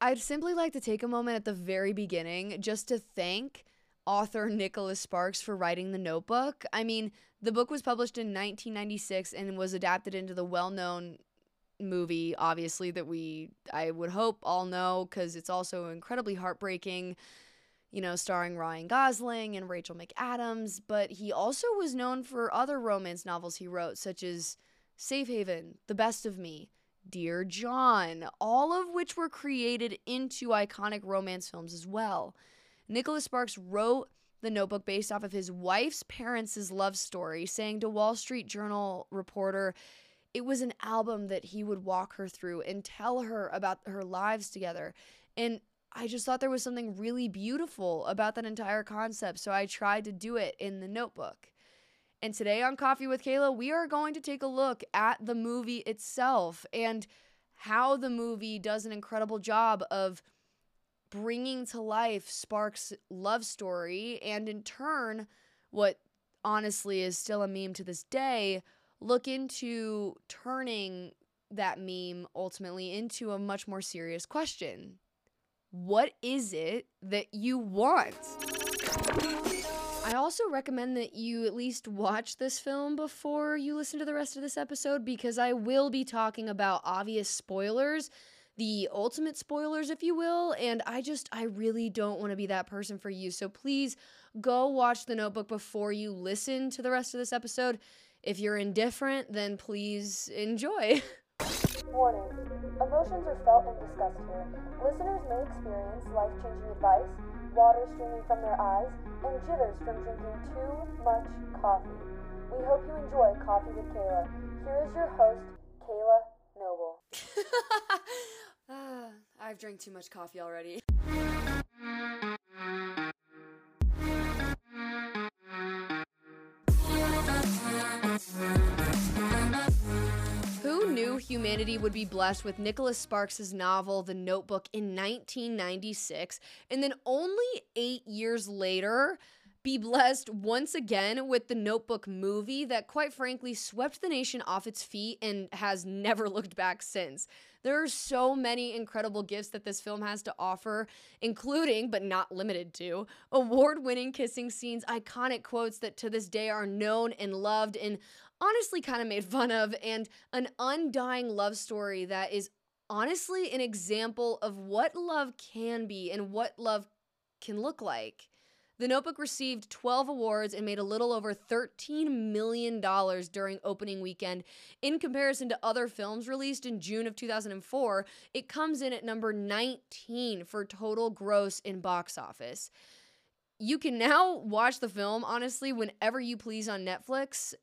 I'd simply like to take a moment at the very beginning just to thank author Nicholas Sparks for writing The Notebook. I mean, the book was published in 1996 and was adapted into the well known movie, obviously, that we, I would hope, all know because it's also incredibly heartbreaking, you know, starring Ryan Gosling and Rachel McAdams. But he also was known for other romance novels he wrote, such as Safe Haven, The Best of Me. Dear John, all of which were created into iconic romance films as well. Nicholas Sparks wrote the notebook based off of his wife's parents' love story, saying to Wall Street Journal reporter, it was an album that he would walk her through and tell her about her lives together. And I just thought there was something really beautiful about that entire concept. So I tried to do it in the notebook. And today on Coffee with Kayla, we are going to take a look at the movie itself and how the movie does an incredible job of bringing to life Sparks' love story, and in turn, what honestly is still a meme to this day, look into turning that meme ultimately into a much more serious question. What is it that you want? I also recommend that you at least watch this film before you listen to the rest of this episode because I will be talking about obvious spoilers the ultimate spoilers, if you will. And I just, I really don't want to be that person for you. So please go watch The Notebook before you listen to the rest of this episode. If you're indifferent, then please enjoy. Warning Emotions are felt and discussed here. Listeners may experience life changing advice, water streaming from their eyes, and jitters from drinking too much coffee. We hope you enjoy Coffee with Kayla. Here is your host, Kayla Noble. Ah, I've drank too much coffee already. Humanity would be blessed with Nicholas Sparks' novel The Notebook in 1996 and then only 8 years later be blessed once again with the Notebook movie that, quite frankly, swept the nation off its feet and has never looked back since. There are so many incredible gifts that this film has to offer, including, but not limited to, award winning kissing scenes, iconic quotes that to this day are known and loved and honestly kind of made fun of, and an undying love story that is honestly an example of what love can be and what love can look like. The Notebook received 12 awards and made a little over $13 million during opening weekend. In comparison to other films released in June of 2004, it comes in at number 19 for total gross in box office. You can now watch the film, honestly, whenever you please on Netflix,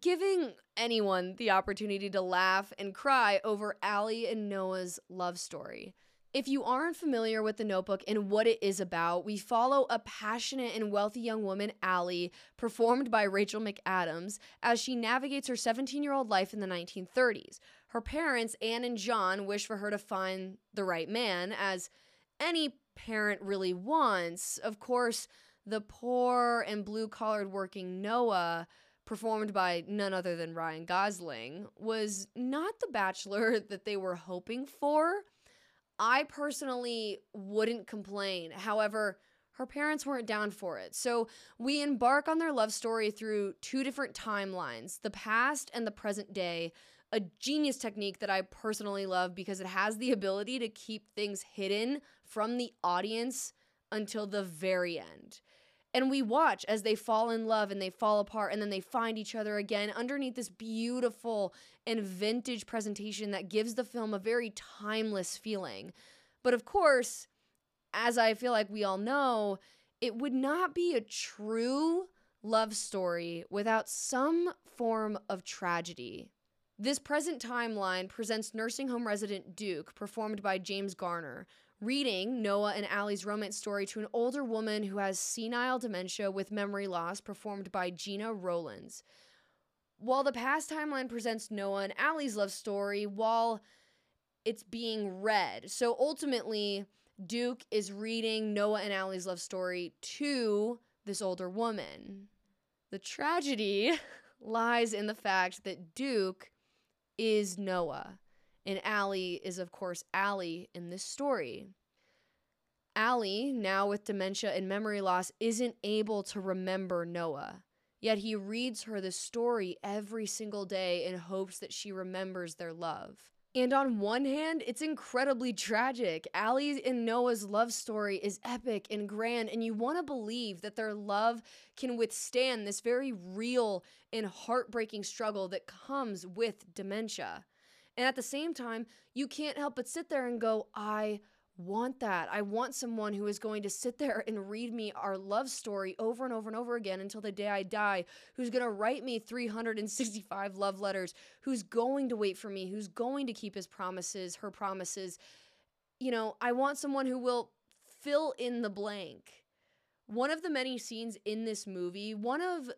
giving anyone the opportunity to laugh and cry over Allie and Noah's love story. If you aren't familiar with the notebook and what it is about, we follow a passionate and wealthy young woman, Allie, performed by Rachel McAdams, as she navigates her 17 year old life in the 1930s. Her parents, Anne and John, wish for her to find the right man, as any parent really wants. Of course, the poor and blue collared working Noah performed by none other than Ryan Gosling, was not the bachelor that they were hoping for. I personally wouldn't complain. However, her parents weren't down for it. So we embark on their love story through two different timelines the past and the present day. A genius technique that I personally love because it has the ability to keep things hidden from the audience until the very end. And we watch as they fall in love and they fall apart and then they find each other again underneath this beautiful and vintage presentation that gives the film a very timeless feeling. But of course, as I feel like we all know, it would not be a true love story without some form of tragedy. This present timeline presents nursing home resident Duke, performed by James Garner, reading Noah and Allie's romance story to an older woman who has senile dementia with memory loss, performed by Gena Rowlands. While the past timeline presents Noah and Allie's love story, while it's being read. So ultimately, Duke is reading Noah and Allie's love story to this older woman. The tragedy lies in the fact that Duke is Noah And Allie is, of course, Allie in this story. Allie, now with dementia and memory loss, isn't able to remember Noah. Yet he reads her the story every single day in hopes that she remembers their love. And on one hand, it's incredibly tragic. Allie and Noah's love story is epic and grand, and you want to believe that their love can withstand this very real and heartbreaking struggle that comes with dementia. And at the same time, you can't help but sit there and go, I want that. I want someone who is going to sit there and read me our love story over and over and over again until the day I die, who's going to write me 365 love letters, who's going to wait for me, who's going to keep his promises, her promises. You know, I want someone who will fill in the blank. One of the many scenes in this movie, one of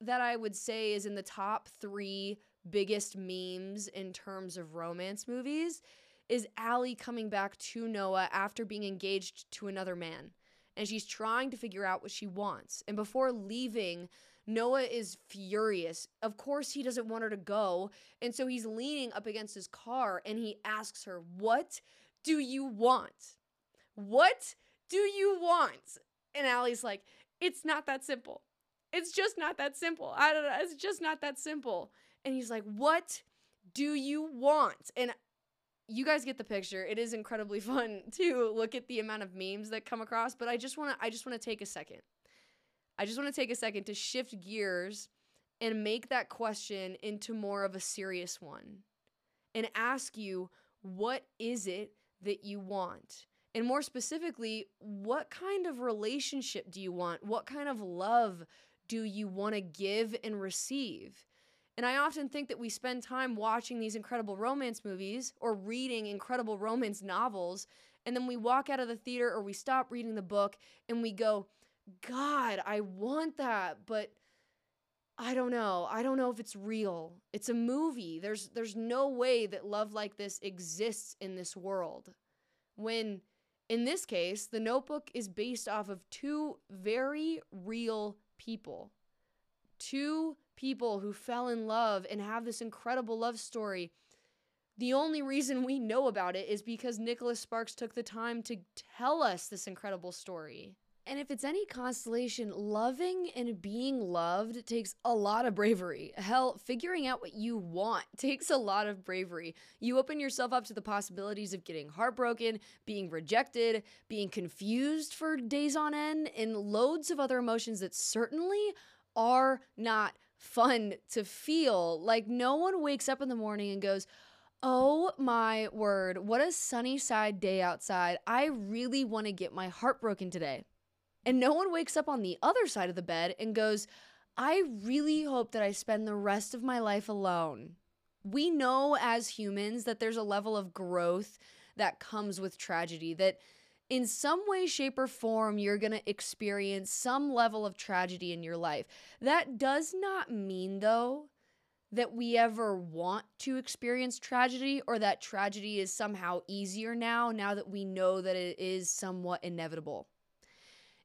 that I would say is in the top three biggest memes in terms of romance movies is Allie coming back to Noah after being engaged to another man. And she's trying to figure out what she wants. And before leaving, Noah is furious. Of course, he doesn't want her to go. And so he's leaning up against his car and he asks her, What do you want? What do you want? And Allie's like, It's not that simple. It's just not that simple. I don't know. It's just not that simple. And he's like, What do you want? And you guys get the picture. It is incredibly fun to look at the amount of memes that come across, but I just want to I just want to take a second. I just want to take a second to shift gears and make that question into more of a serious one. And ask you, what is it that you want? And more specifically, what kind of relationship do you want? What kind of love do you want to give and receive? And I often think that we spend time watching these incredible romance movies or reading incredible romance novels, and then we walk out of the theater or we stop reading the book and we go, God, I want that, but I don't know. I don't know if it's real. It's a movie. There's there's no way that love like this exists in this world. When in this case, the notebook is based off of two very real people. Two people who fell in love and have this incredible love story. The only reason we know about it is because Nicholas Sparks took the time to tell us this incredible story. And if it's any consolation, loving and being loved takes a lot of bravery. Hell, figuring out what you want takes a lot of bravery. You open yourself up to the possibilities of getting heartbroken, being rejected, being confused for days on end, and loads of other emotions that certainly are not fun to feel. Like no one wakes up in the morning and goes, Oh my word, what a sunny side day outside. I really want to get my heart broken today. And no one wakes up on the other side of the bed and goes, I really hope that I spend the rest of my life alone. We know as humans that there's a level of growth that comes with tragedy, that in some way, shape, or form, you're going to experience some level of tragedy in your life. That does not mean, though, that we ever want to experience tragedy or that tragedy is somehow easier now, now that we know that it is somewhat inevitable.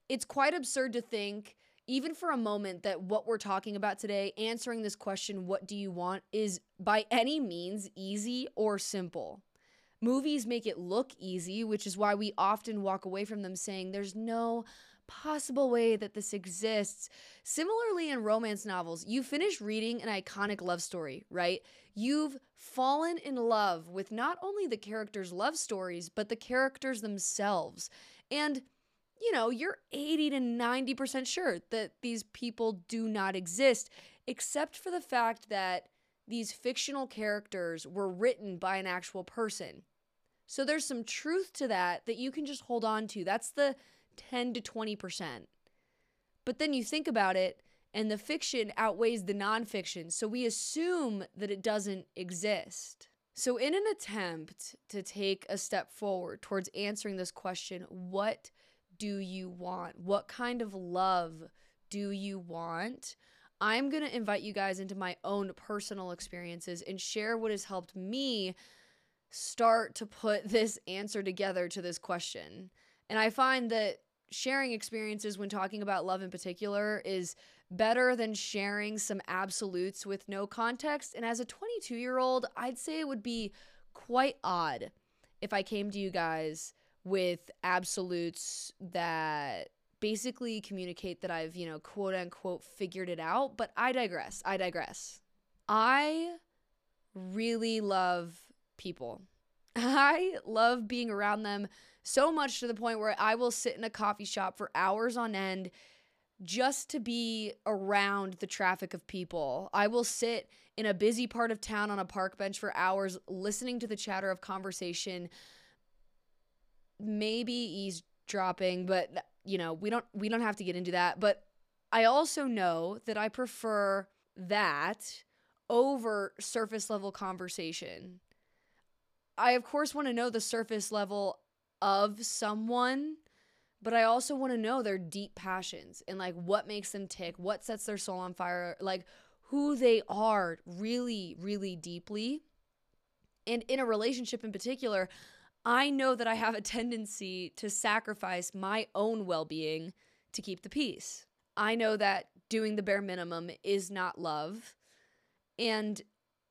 It's quite absurd to think, even for a moment, that what we're talking about today, answering this question, what do you want, is by any means easy or simple. Movies make it look easy, which is why we often walk away from them saying there's no possible way that this exists. Similarly, in romance novels, you finish reading an iconic love story, right? You've fallen in love with not only the characters' love stories, but the characters themselves. And you know, you're 80 to 90% sure that these people do not exist, except for the fact that these fictional characters were written by an actual person. So there's some truth to that that you can just hold on to. That's the 10 to 20%. But then you think about it, and the fiction outweighs the nonfiction. So we assume that it doesn't exist. So, in an attempt to take a step forward towards answering this question, what do you want? What kind of love do you want? I'm going to invite you guys into my own personal experiences and share what has helped me start to put this answer together to this question. And I find that sharing experiences when talking about love in particular is better than sharing some absolutes with no context. And as a 22 year old, I'd say it would be quite odd if I came to you guys with absolutes that basically communicate that I've, you know, quote unquote figured it out, but I digress. I digress. I really love people. I love being around them so much to the point where I will sit in a coffee shop for hours on end just to be around the traffic of people. I will sit in a busy part of town on a park bench for hours listening to the chatter of conversation, maybe eavesdropping, but you know, we don't we don't have to get into that, but I also know that I prefer that over surface level conversation. I of course want to know the surface level of someone but I also want to know their deep passions and like what makes them tick, what sets their soul on fire, like who they are really, really deeply. And in a relationship in particular, I know that I have a tendency to sacrifice my own well being to keep the peace. I know that doing the bare minimum is not love. And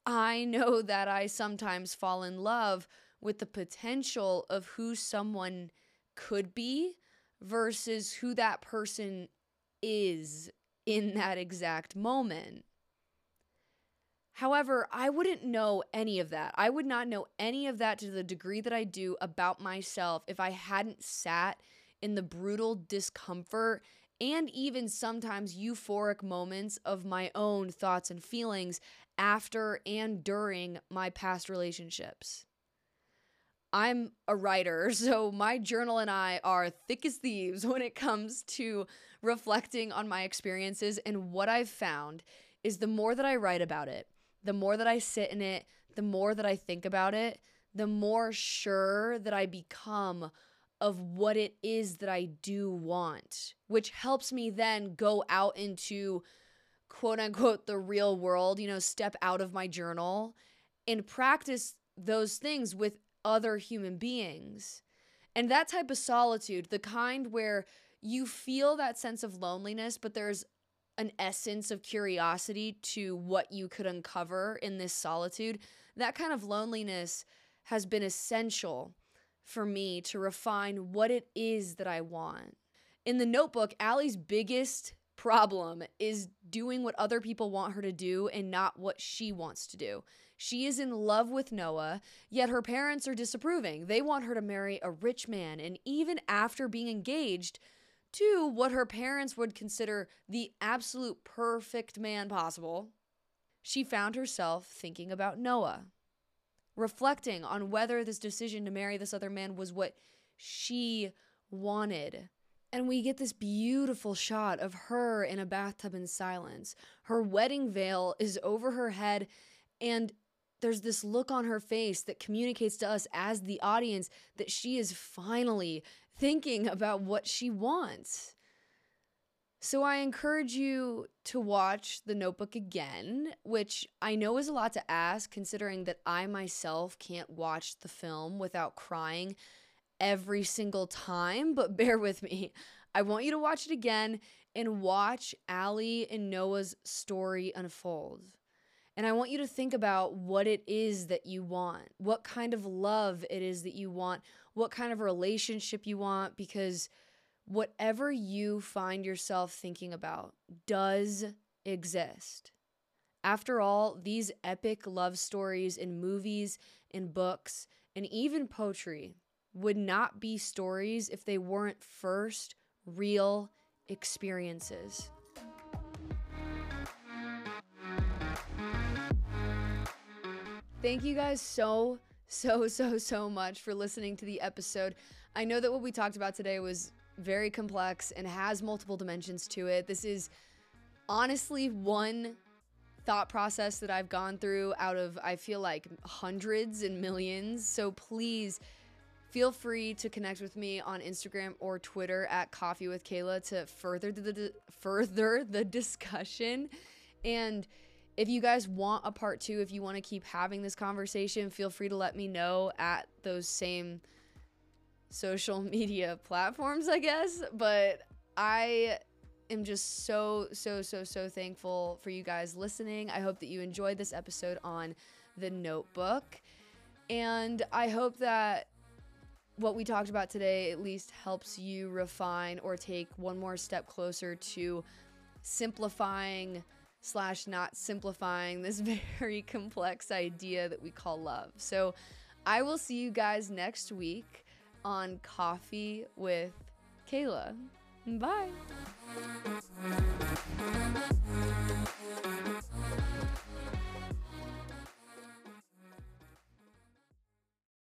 I know that I sometimes fall in love with the potential of who someone could be versus who that person is in that exact moment. However, I wouldn't know any of that. I would not know any of that to the degree that I do about myself if I hadn't sat in the brutal discomfort and even sometimes euphoric moments of my own thoughts and feelings after and during my past relationships. I'm a writer, so my journal and I are thick as thieves when it comes to reflecting on my experiences. And what I've found is the more that I write about it, the more that I sit in it, the more that I think about it, the more sure that I become of what it is that I do want, which helps me then go out into quote unquote the real world, you know, step out of my journal and practice those things with other human beings. And that type of solitude, the kind where you feel that sense of loneliness, but there's an essence of curiosity to what you could uncover in this solitude, that kind of loneliness has been essential for me to refine what it is that I want. In the notebook, Allie's biggest problem is doing what other people want her to do and not what she wants to do. She is in love with Noah, yet her parents are disapproving. They want her to marry a rich man, and even after being engaged to what her parents would consider the absolute perfect man possible, she found herself thinking about Noah, reflecting on whether this decision to marry this other man was what she wanted. And we get this beautiful shot of her in a bathtub in silence. Her wedding veil is over her head, and there's this look on her face that communicates to us as the audience that she is finally thinking about what she wants. So I encourage you to watch The Notebook again, which I know is a lot to ask considering that I myself can't watch the film without crying every single time, but bear with me. I want you to watch it again and watch Allie and Noah's story unfold. And I want you to think about what it is that you want, what kind of love it is that you want, what kind of relationship you want, because whatever you find yourself thinking about does exist. After all, these epic love stories in movies, in books, and even poetry would not be stories if they weren't first real experiences. Thank you guys so, so, so, so much for listening to the episode. I know that what we talked about today was very complex and has multiple dimensions to it. This is honestly one thought process that I've gone through out of, I feel like, hundreds and millions. So please feel free to connect with me on Instagram or Twitter at Coffee with Kayla to further the, further the discussion. And if you guys want a part two, if you want to keep having this conversation, feel free to let me know at those same social media platforms, I guess. But I am just so, so, so, so thankful for you guys listening. I hope that you enjoyed this episode on the notebook. And I hope that what we talked about today at least helps you refine or take one more step closer to simplifying slash not simplifying this very complex idea that we call love. So I will see you guys next week on Coffee with Kayla. Bye.